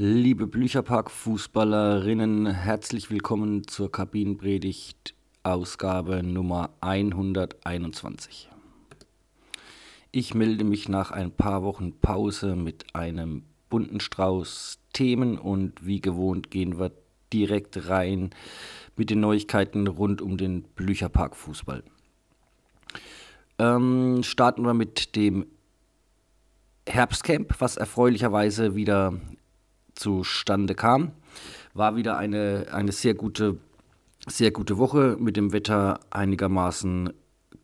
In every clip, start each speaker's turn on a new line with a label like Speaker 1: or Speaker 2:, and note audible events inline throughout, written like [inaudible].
Speaker 1: Liebe Blücherpark-Fußballerinnen, herzlich willkommen zur Kabinenpredigt, Ausgabe Nummer 121. Ich melde mich nach ein paar Wochen Pause mit einem bunten Strauß Themen und wie gewohnt gehen wir direkt rein mit den Neuigkeiten rund um den Blücherpark-Fußball. Ähm, starten wir mit dem Herbstcamp, was erfreulicherweise wieder zustande kam. War wieder eine, eine sehr gute, sehr gute Woche mit dem Wetter einigermaßen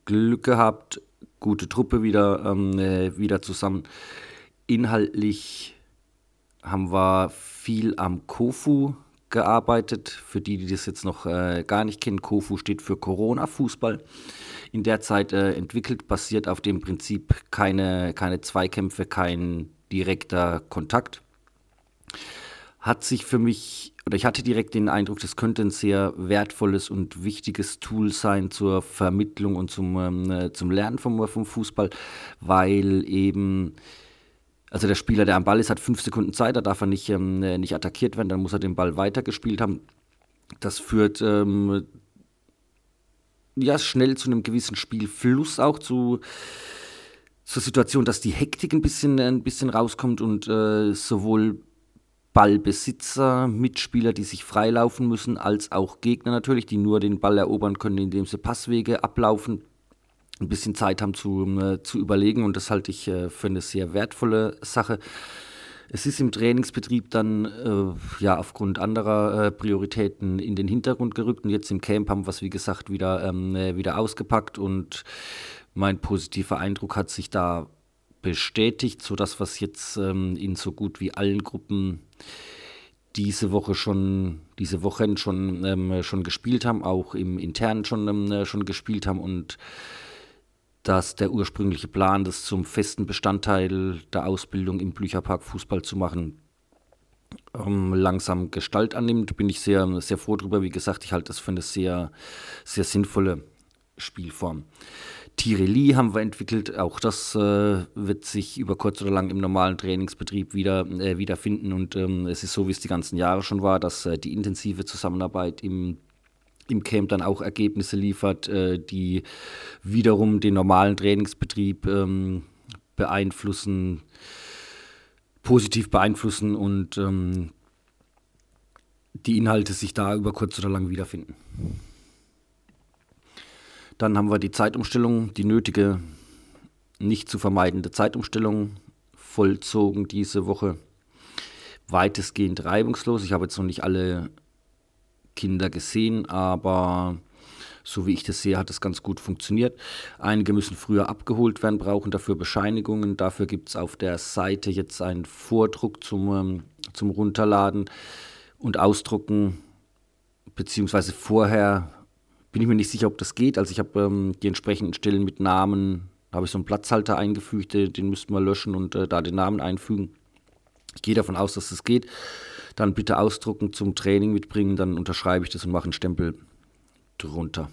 Speaker 1: Glück gehabt, gute Truppe wieder, ähm, äh, wieder zusammen. Inhaltlich haben wir viel am Kofu gearbeitet. Für die, die das jetzt noch äh, gar nicht kennen, Kofu steht für Corona-Fußball. In der Zeit äh, entwickelt, basiert auf dem Prinzip keine, keine Zweikämpfe, kein direkter Kontakt hat sich für mich, oder ich hatte direkt den Eindruck, das könnte ein sehr wertvolles und wichtiges Tool sein zur Vermittlung und zum, ähm, äh, zum Lernen vom, vom Fußball, weil eben, also der Spieler, der am Ball ist, hat fünf Sekunden Zeit, da darf er nicht, ähm, äh, nicht attackiert werden, dann muss er den Ball weitergespielt haben. Das führt ähm, ja schnell zu einem gewissen Spielfluss auch zu zur Situation, dass die Hektik ein bisschen, ein bisschen rauskommt und äh, sowohl Ballbesitzer, Mitspieler, die sich freilaufen müssen, als auch Gegner natürlich, die nur den Ball erobern können, indem sie Passwege ablaufen, ein bisschen Zeit haben zu, äh, zu überlegen. Und das halte ich äh, für eine sehr wertvolle Sache. Es ist im Trainingsbetrieb dann äh, ja aufgrund anderer äh, Prioritäten in den Hintergrund gerückt. Und jetzt im Camp haben wir es wie gesagt wieder, ähm, äh, wieder ausgepackt. Und mein positiver Eindruck hat sich da bestätigt, sodass wir es jetzt ähm, in so gut wie allen Gruppen diese Woche schon, diese Wochen schon, ähm, schon gespielt haben, auch im internen schon, ähm, schon gespielt haben und dass der ursprüngliche Plan, das zum festen Bestandteil der Ausbildung im Blücherpark Fußball zu machen, ähm, langsam Gestalt annimmt, bin ich sehr, sehr froh darüber. Wie gesagt, ich halte das für eine sehr, sehr sinnvolle Spielform. Tireli haben wir entwickelt. Auch das äh, wird sich über kurz oder lang im normalen Trainingsbetrieb wieder äh, wiederfinden. Und ähm, es ist so, wie es die ganzen Jahre schon war, dass äh, die intensive Zusammenarbeit im, im Camp dann auch Ergebnisse liefert, äh, die wiederum den normalen Trainingsbetrieb ähm, beeinflussen, positiv beeinflussen und ähm, die Inhalte sich da über kurz oder lang wiederfinden. Dann haben wir die Zeitumstellung, die nötige, nicht zu vermeidende Zeitumstellung vollzogen diese Woche. Weitestgehend reibungslos. Ich habe jetzt noch nicht alle Kinder gesehen, aber so wie ich das sehe, hat es ganz gut funktioniert. Einige müssen früher abgeholt werden, brauchen dafür Bescheinigungen. Dafür gibt es auf der Seite jetzt einen Vordruck zum, ähm, zum Runterladen und Ausdrucken, beziehungsweise vorher bin ich mir nicht sicher, ob das geht. Also ich habe ähm, die entsprechenden Stellen mit Namen, da habe ich so einen Platzhalter eingefügt, den müssten wir löschen und äh, da den Namen einfügen. Ich gehe davon aus, dass das geht. Dann bitte ausdrucken, zum Training mitbringen, dann unterschreibe ich das und mache einen Stempel drunter.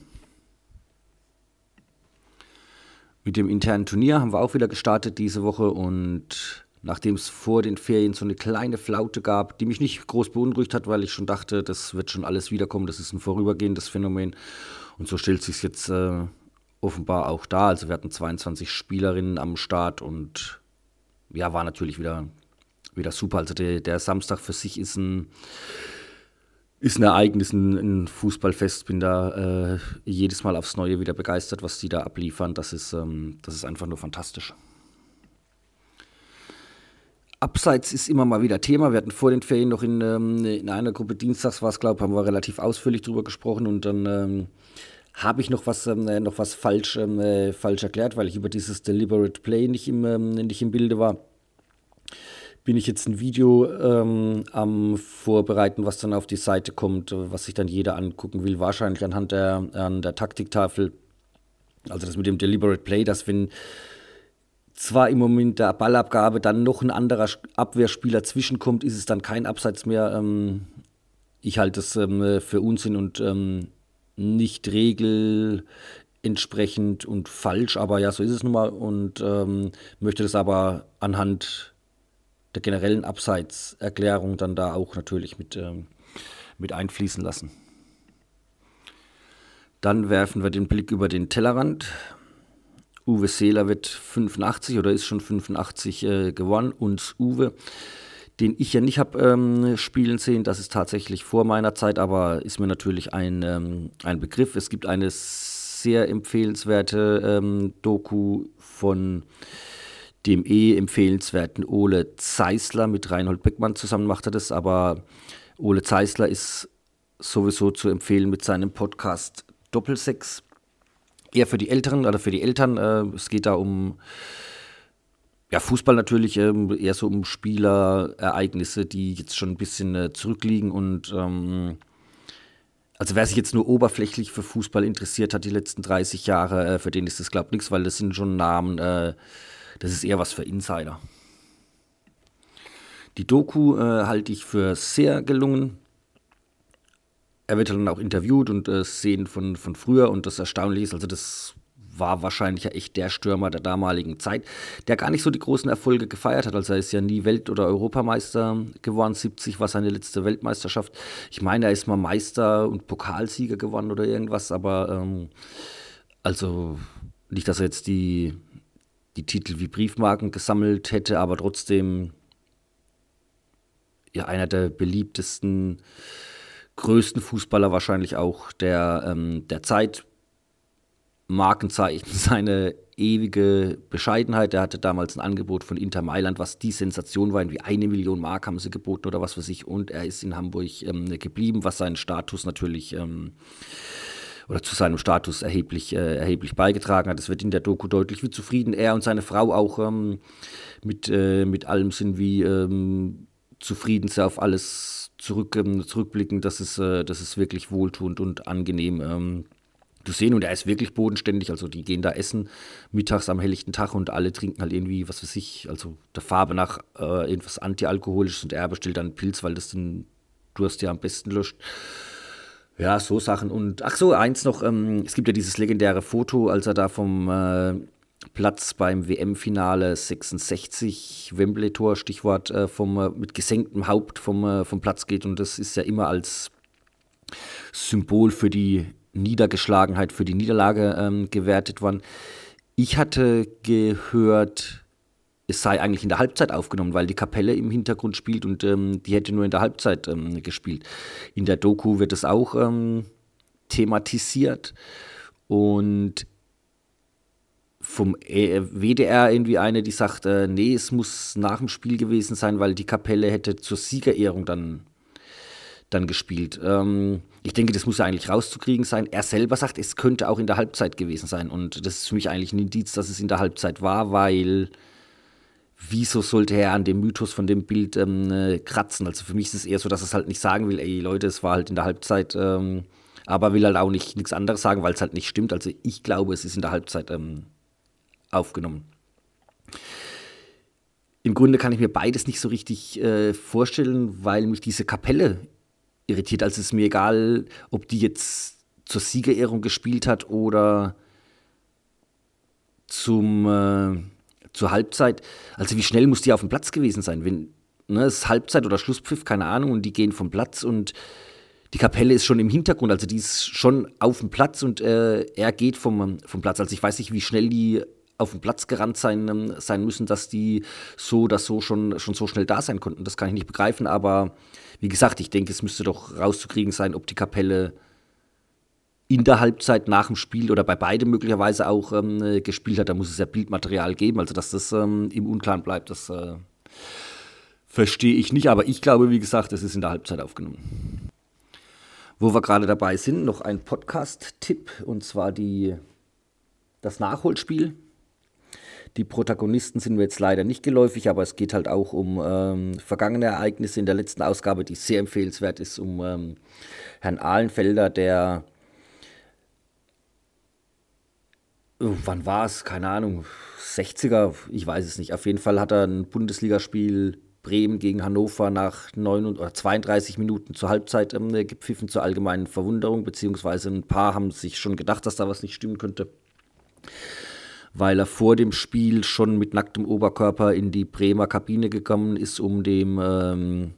Speaker 1: Mit dem internen Turnier haben wir auch wieder gestartet diese Woche und nachdem es vor den Ferien so eine kleine Flaute gab, die mich nicht groß beunruhigt hat, weil ich schon dachte, das wird schon alles wiederkommen, das ist ein vorübergehendes Phänomen. Und so stellt sich jetzt äh, offenbar auch da. Also wir hatten 22 Spielerinnen am Start und ja, war natürlich wieder, wieder super. Also der, der Samstag für sich ist ein, ist ein Ereignis, ein, ein Fußballfest. Bin da äh, jedes Mal aufs Neue wieder begeistert, was die da abliefern. Das ist, ähm, das ist einfach nur fantastisch. Abseits ist immer mal wieder Thema. Wir hatten vor den Ferien noch in, ähm, in einer Gruppe Dienstags, war es, glaube ich, haben wir relativ ausführlich drüber gesprochen und dann ähm, habe ich noch was, ähm, äh, noch was falsch, ähm, äh, falsch erklärt, weil ich über dieses Deliberate Play nicht im, ähm, nicht im Bilde war. Bin ich jetzt ein Video ähm, am Vorbereiten, was dann auf die Seite kommt, was sich dann jeder angucken will, wahrscheinlich anhand der, an der Taktiktafel. Also das mit dem Deliberate Play, dass wenn zwar im Moment der Ballabgabe dann noch ein anderer Abwehrspieler zwischenkommt, ist es dann kein Abseits mehr. Ähm, ich halte das ähm, für Unsinn und ähm, nicht regelentsprechend und falsch, aber ja, so ist es nun mal und ähm, möchte das aber anhand der generellen Abseitserklärung dann da auch natürlich mit, ähm, mit einfließen lassen. Dann werfen wir den Blick über den Tellerrand. Uwe Seeler wird 85 oder ist schon 85 äh, geworden. Und Uwe, den ich ja nicht habe ähm, spielen sehen, das ist tatsächlich vor meiner Zeit, aber ist mir natürlich ein, ähm, ein Begriff. Es gibt eine sehr empfehlenswerte ähm, Doku von dem eh empfehlenswerten Ole Zeisler mit Reinhold Beckmann zusammen macht er das, aber Ole Zeisler ist sowieso zu empfehlen mit seinem Podcast Doppelsex eher für die Älteren oder für die Eltern. Äh, es geht da um ja, Fußball natürlich, ähm, eher so um Spielerereignisse, die jetzt schon ein bisschen äh, zurückliegen und ähm, also wer sich jetzt nur oberflächlich für Fußball interessiert hat die letzten 30 Jahre, äh, für den ist das glaube ich nichts, weil das sind schon Namen, äh, das ist eher was für Insider. Die Doku äh, halte ich für sehr gelungen er wird dann auch interviewt und äh, Szenen von, von früher und das Erstaunliche ist, also das war wahrscheinlich ja echt der Stürmer der damaligen Zeit, der gar nicht so die großen Erfolge gefeiert hat. Also er ist ja nie Welt- oder Europameister geworden. 70 war seine letzte Weltmeisterschaft. Ich meine, er ist mal Meister und Pokalsieger geworden oder irgendwas, aber ähm, also nicht, dass er jetzt die, die Titel wie Briefmarken gesammelt hätte, aber trotzdem ja einer der beliebtesten größten Fußballer wahrscheinlich auch der, ähm, der Zeit. Markenzeichen, [laughs] seine ewige Bescheidenheit. Er hatte damals ein Angebot von Inter Mailand, was die Sensation war, wie eine Million Mark haben sie geboten oder was für sich. Und er ist in Hamburg ähm, geblieben, was seinen Status natürlich ähm, oder zu seinem Status erheblich, äh, erheblich beigetragen hat. Es wird in der Doku deutlich, wie zufrieden er und seine Frau auch ähm, mit, äh, mit allem sind, wie ähm, zufrieden sie auf alles zurück, ähm, zurückblicken, das ist, äh, das ist wirklich wohltuend und angenehm ähm, zu sehen. Und er ist wirklich bodenständig. Also die gehen da essen mittags am helllichten Tag und alle trinken halt irgendwie, was weiß ich, also der Farbe nach äh, irgendwas Antialkoholisches und er bestellt dann Pilz, weil das den Durst ja am besten löscht. Ja, so Sachen. Und ach so, eins noch, ähm, es gibt ja dieses legendäre Foto, als er da vom äh, Platz beim WM-Finale 66, Wembley-Tor, Stichwort, äh, vom, äh, mit gesenktem Haupt vom, äh, vom Platz geht. Und das ist ja immer als Symbol für die Niedergeschlagenheit, für die Niederlage ähm, gewertet worden. Ich hatte gehört, es sei eigentlich in der Halbzeit aufgenommen, weil die Kapelle im Hintergrund spielt und ähm, die hätte nur in der Halbzeit ähm, gespielt. In der Doku wird es auch ähm, thematisiert. Und vom äh, WDR irgendwie eine, die sagt, äh, nee, es muss nach dem Spiel gewesen sein, weil die Kapelle hätte zur Siegerehrung dann, dann gespielt. Ähm, ich denke, das muss ja eigentlich rauszukriegen sein. Er selber sagt, es könnte auch in der Halbzeit gewesen sein. Und das ist für mich eigentlich ein Indiz, dass es in der Halbzeit war, weil wieso sollte er an dem Mythos von dem Bild ähm, äh, kratzen? Also für mich ist es eher so, dass es halt nicht sagen will, ey Leute, es war halt in der Halbzeit, ähm, aber will halt auch nicht nichts anderes sagen, weil es halt nicht stimmt. Also ich glaube, es ist in der Halbzeit ähm, aufgenommen. Im Grunde kann ich mir beides nicht so richtig äh, vorstellen, weil mich diese Kapelle irritiert. Also es ist mir egal, ob die jetzt zur Siegerehrung gespielt hat oder zum, äh, zur Halbzeit. Also wie schnell muss die auf dem Platz gewesen sein? Wenn ne, es ist Halbzeit oder Schlusspfiff, keine Ahnung, und die gehen vom Platz und die Kapelle ist schon im Hintergrund, also die ist schon auf dem Platz und äh, er geht vom, vom Platz. Also ich weiß nicht, wie schnell die auf den Platz gerannt sein, ähm, sein müssen, dass die so oder so schon, schon so schnell da sein konnten. Das kann ich nicht begreifen, aber wie gesagt, ich denke, es müsste doch rauszukriegen sein, ob die Kapelle in der Halbzeit nach dem Spiel oder bei beidem möglicherweise auch ähm, gespielt hat. Da muss es ja Bildmaterial geben, also dass das ähm, im Unklaren bleibt, das äh, verstehe ich nicht. Aber ich glaube, wie gesagt, es ist in der Halbzeit aufgenommen. Wo wir gerade dabei sind, noch ein Podcast-Tipp und zwar die, das Nachholspiel die Protagonisten sind mir jetzt leider nicht geläufig, aber es geht halt auch um ähm, vergangene Ereignisse in der letzten Ausgabe, die sehr empfehlenswert ist, um ähm, Herrn Ahlenfelder, der oh, wann war es? Keine Ahnung, 60er, ich weiß es nicht. Auf jeden Fall hat er ein Bundesligaspiel Bremen gegen Hannover nach 9 oder 32 Minuten zur Halbzeit ähm, gepfiffen, zur allgemeinen Verwunderung, beziehungsweise ein paar haben sich schon gedacht, dass da was nicht stimmen könnte. Weil er vor dem Spiel schon mit nacktem Oberkörper in die Bremer Kabine gekommen ist, um dem ähm,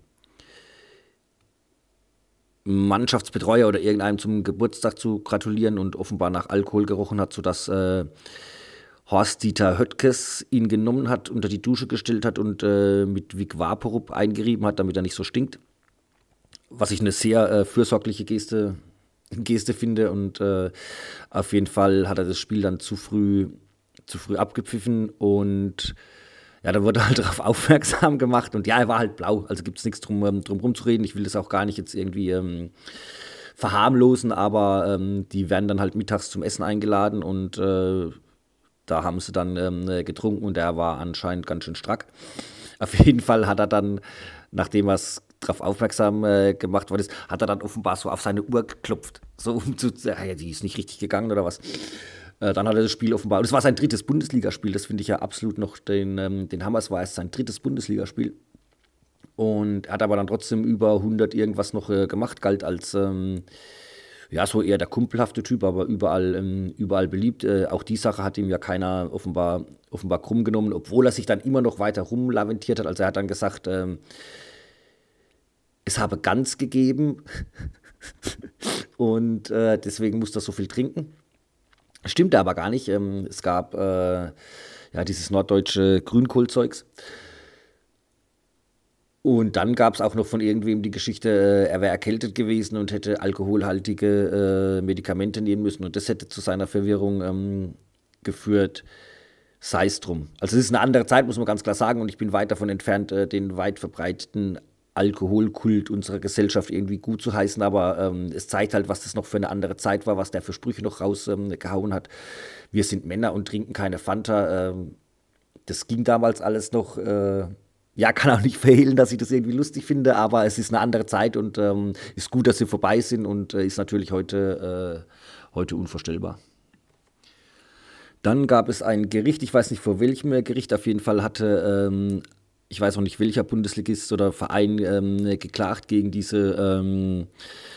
Speaker 1: Mannschaftsbetreuer oder irgendeinem zum Geburtstag zu gratulieren und offenbar nach Alkohol gerochen hat, sodass äh, Horst-Dieter Höttges ihn genommen hat, unter die Dusche gestellt hat und äh, mit Vic Vaporub eingerieben hat, damit er nicht so stinkt. Was ich eine sehr äh, fürsorgliche Geste, Geste finde und äh, auf jeden Fall hat er das Spiel dann zu früh, zu früh abgepfiffen und ja, da wurde halt [laughs] darauf aufmerksam gemacht und ja, er war halt blau, also gibt es nichts drum, ähm, drum rumzureden. Ich will das auch gar nicht jetzt irgendwie ähm, verharmlosen, aber ähm, die werden dann halt mittags zum Essen eingeladen und äh, da haben sie dann ähm, getrunken und er war anscheinend ganz schön strack. Auf [laughs] jeden Fall hat er dann, nachdem er es darauf aufmerksam äh, gemacht worden ist, hat er dann offenbar so auf seine Uhr geklopft. So um zu sagen, ja, die ist nicht richtig gegangen oder was. Äh, dann hat er das Spiel offenbar, und es war sein drittes Bundesligaspiel, das finde ich ja absolut noch den, ähm, den Hammer, es war erst sein drittes Bundesligaspiel. Und er hat aber dann trotzdem über 100 irgendwas noch äh, gemacht, galt als ähm, ja, so eher der kumpelhafte Typ, aber überall, ähm, überall beliebt. Äh, auch die Sache hat ihm ja keiner offenbar, offenbar krumm genommen, obwohl er sich dann immer noch weiter rumlamentiert hat. Also er hat dann gesagt, ähm, es habe ganz gegeben [laughs] und äh, deswegen muss er so viel trinken. Stimmte aber gar nicht. Ähm, es gab äh, ja dieses norddeutsche Grünkohlzeugs. Und dann gab es auch noch von irgendwem die Geschichte, äh, er wäre erkältet gewesen und hätte alkoholhaltige äh, Medikamente nehmen müssen und das hätte zu seiner Verwirrung ähm, geführt. Sei es drum. Also es ist eine andere Zeit, muss man ganz klar sagen, und ich bin weit davon entfernt, äh, den weit verbreiteten Alkoholkult unserer Gesellschaft irgendwie gut zu heißen, aber ähm, es zeigt halt, was das noch für eine andere Zeit war, was der für Sprüche noch rausgehauen ähm, hat. Wir sind Männer und trinken keine Fanta. Ähm, das ging damals alles noch. Äh, ja, kann auch nicht verhehlen, dass ich das irgendwie lustig finde, aber es ist eine andere Zeit und ähm, ist gut, dass sie vorbei sind und äh, ist natürlich heute, äh, heute unvorstellbar. Dann gab es ein Gericht, ich weiß nicht vor welchem Gericht, auf jeden Fall hatte, ähm, ich weiß auch nicht welcher Bundesligist oder Verein ähm, geklagt gegen diese ähm,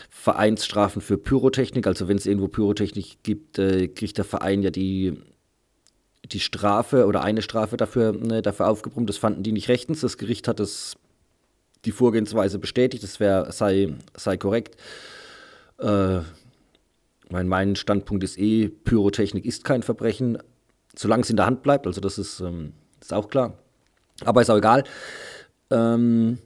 Speaker 1: Vereinsstrafen für Pyrotechnik. Also wenn es irgendwo Pyrotechnik gibt, äh, kriegt der Verein ja die die Strafe oder eine Strafe dafür, ne, dafür aufgebrummt. Das fanden die nicht rechtens. Das Gericht hat das, die Vorgehensweise bestätigt, das wär, sei, sei korrekt. Äh, mein, mein Standpunkt ist eh, Pyrotechnik ist kein Verbrechen, solange es in der Hand bleibt. Also das ist, ähm, ist auch klar. Aber ist auch egal. Ähm,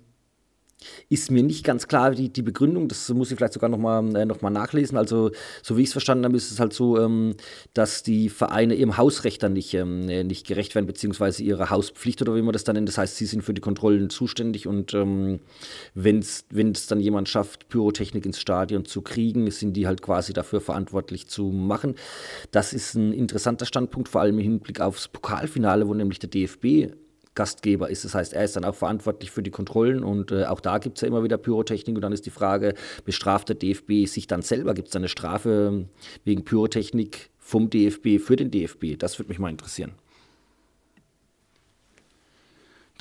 Speaker 1: ist mir nicht ganz klar, die, die Begründung, das muss ich vielleicht sogar nochmal äh, noch nachlesen. Also, so wie ich es verstanden habe, ist es halt so, ähm, dass die Vereine ihrem Hausrecht dann nicht, ähm, äh, nicht gerecht werden, beziehungsweise ihre Hauspflicht oder wie man das dann nennt. Das heißt, sie sind für die Kontrollen zuständig und ähm, wenn es dann jemand schafft, Pyrotechnik ins Stadion zu kriegen, sind die halt quasi dafür verantwortlich zu machen. Das ist ein interessanter Standpunkt, vor allem im Hinblick aufs Pokalfinale, wo nämlich der DFB Gastgeber ist. Das heißt, er ist dann auch verantwortlich für die Kontrollen und äh, auch da gibt es ja immer wieder Pyrotechnik und dann ist die Frage, bestraft der DFB sich dann selber? Gibt es eine Strafe ähm, wegen Pyrotechnik vom DFB für den DFB? Das würde mich mal interessieren.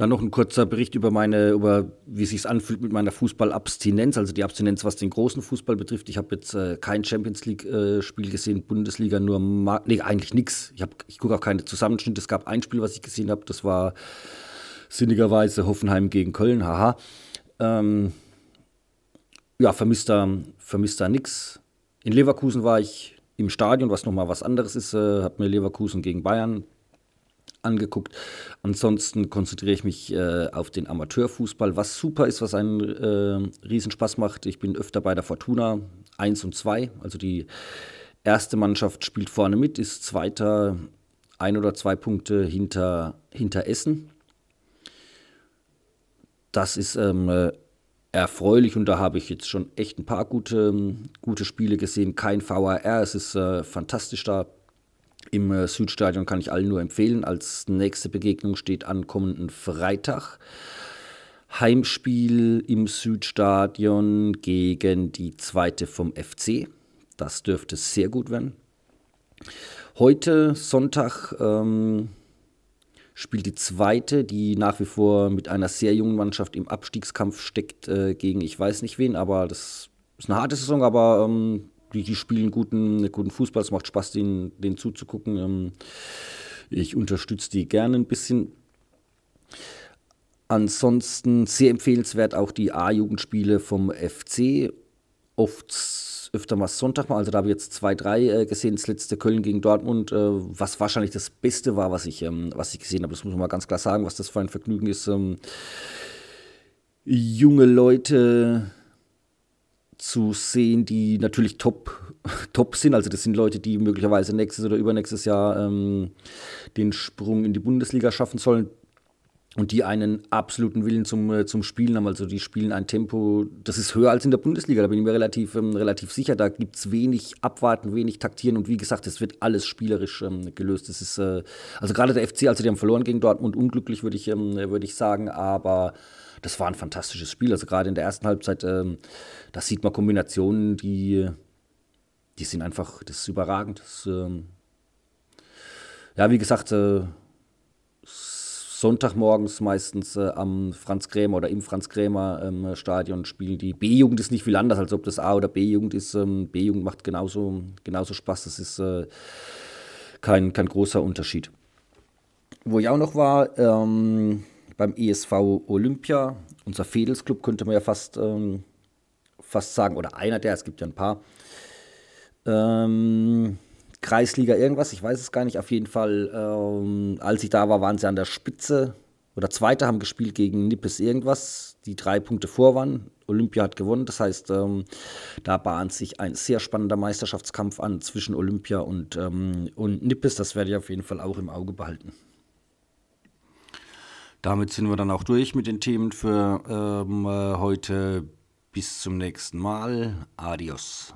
Speaker 1: Dann noch ein kurzer Bericht über meine, über wie sich anfühlt mit meiner Fußballabstinenz, also die Abstinenz, was den großen Fußball betrifft. Ich habe jetzt äh, kein Champions League-Spiel äh, gesehen, Bundesliga nur, Ma nee, eigentlich nichts. Ich, ich gucke auch keine Zusammenschnitte. Es gab ein Spiel, was ich gesehen habe, das war sinnigerweise Hoffenheim gegen Köln, haha. Ähm, ja, vermisst da, vermisst da nichts. In Leverkusen war ich im Stadion, was nochmal was anderes ist, äh, habe mir Leverkusen gegen Bayern angeguckt. Ansonsten konzentriere ich mich äh, auf den Amateurfußball, was super ist, was einen äh, Riesenspaß macht. Ich bin öfter bei der Fortuna 1 und 2, also die erste Mannschaft spielt vorne mit, ist zweiter ein oder zwei Punkte hinter, hinter Essen. Das ist ähm, äh, erfreulich und da habe ich jetzt schon echt ein paar gute, gute Spiele gesehen. Kein VAR, es ist äh, fantastisch da im äh, Südstadion kann ich allen nur empfehlen. Als nächste Begegnung steht an kommenden Freitag. Heimspiel im Südstadion gegen die zweite vom FC. Das dürfte sehr gut werden. Heute, Sonntag, ähm, spielt die zweite, die nach wie vor mit einer sehr jungen Mannschaft im Abstiegskampf steckt, äh, gegen ich weiß nicht wen, aber das ist eine harte Saison, aber ähm, die, die spielen guten, guten Fußball, es macht Spaß, denen, denen zuzugucken. Ähm, Ich unterstütze die gerne ein bisschen. Ansonsten sehr empfehlenswert auch die A-Jugendspiele vom FC. Oft öfter mal Sonntag mal. Also da habe ich jetzt zwei, drei äh, gesehen. Das letzte Köln gegen Dortmund, äh, was wahrscheinlich das Beste war, was ich, ähm, was ich gesehen habe. Das muss man mal ganz klar sagen, was das für ein Vergnügen ist. Ähm, junge Leute zu sehen, die natürlich top, [laughs] top sind. Also das sind Leute, die möglicherweise nächstes oder übernächstes Jahr ähm, den Sprung in die Bundesliga schaffen sollen und die einen absoluten Willen zum, äh, zum Spielen haben. Also die spielen ein Tempo, das ist höher als in der Bundesliga, da bin ich mir relativ, ähm, relativ sicher. Da gibt es wenig Abwarten, wenig Taktieren und wie gesagt, es wird alles spielerisch ähm, gelöst. Das ist, äh, also gerade der FC, also die haben verloren gegen Dortmund, unglücklich würde ich, ähm, würd ich sagen, aber das war ein fantastisches Spiel. Also gerade in der ersten Halbzeit, ähm, da sieht man Kombinationen, die, die sind einfach, das ist überragend. Das, ähm, ja, wie gesagt, äh, Sonntagmorgens meistens äh, am Franz Krämer oder im Franz Krämer ähm, Stadion spielen die B-Jugend ist nicht viel anders, als ob das A- oder B-Jugend ist. Ähm, B-Jugend macht genauso, genauso Spaß, das ist äh, kein, kein großer Unterschied. Wo ich auch noch war, ähm, beim ESV Olympia, unser Fedelsclub könnte man ja fast, ähm, fast sagen, oder einer der, es gibt ja ein paar. Ähm, Kreisliga irgendwas, ich weiß es gar nicht. Auf jeden Fall, ähm, als ich da war, waren sie an der Spitze oder Zweite haben gespielt gegen Nippes irgendwas, die drei Punkte vor waren. Olympia hat gewonnen, das heißt, ähm, da bahnt sich ein sehr spannender Meisterschaftskampf an zwischen Olympia und, ähm, und Nippes. Das werde ich auf jeden Fall auch im Auge behalten. Damit sind wir dann auch durch mit den Themen für ähm, äh, heute. Bis zum nächsten Mal. Adios.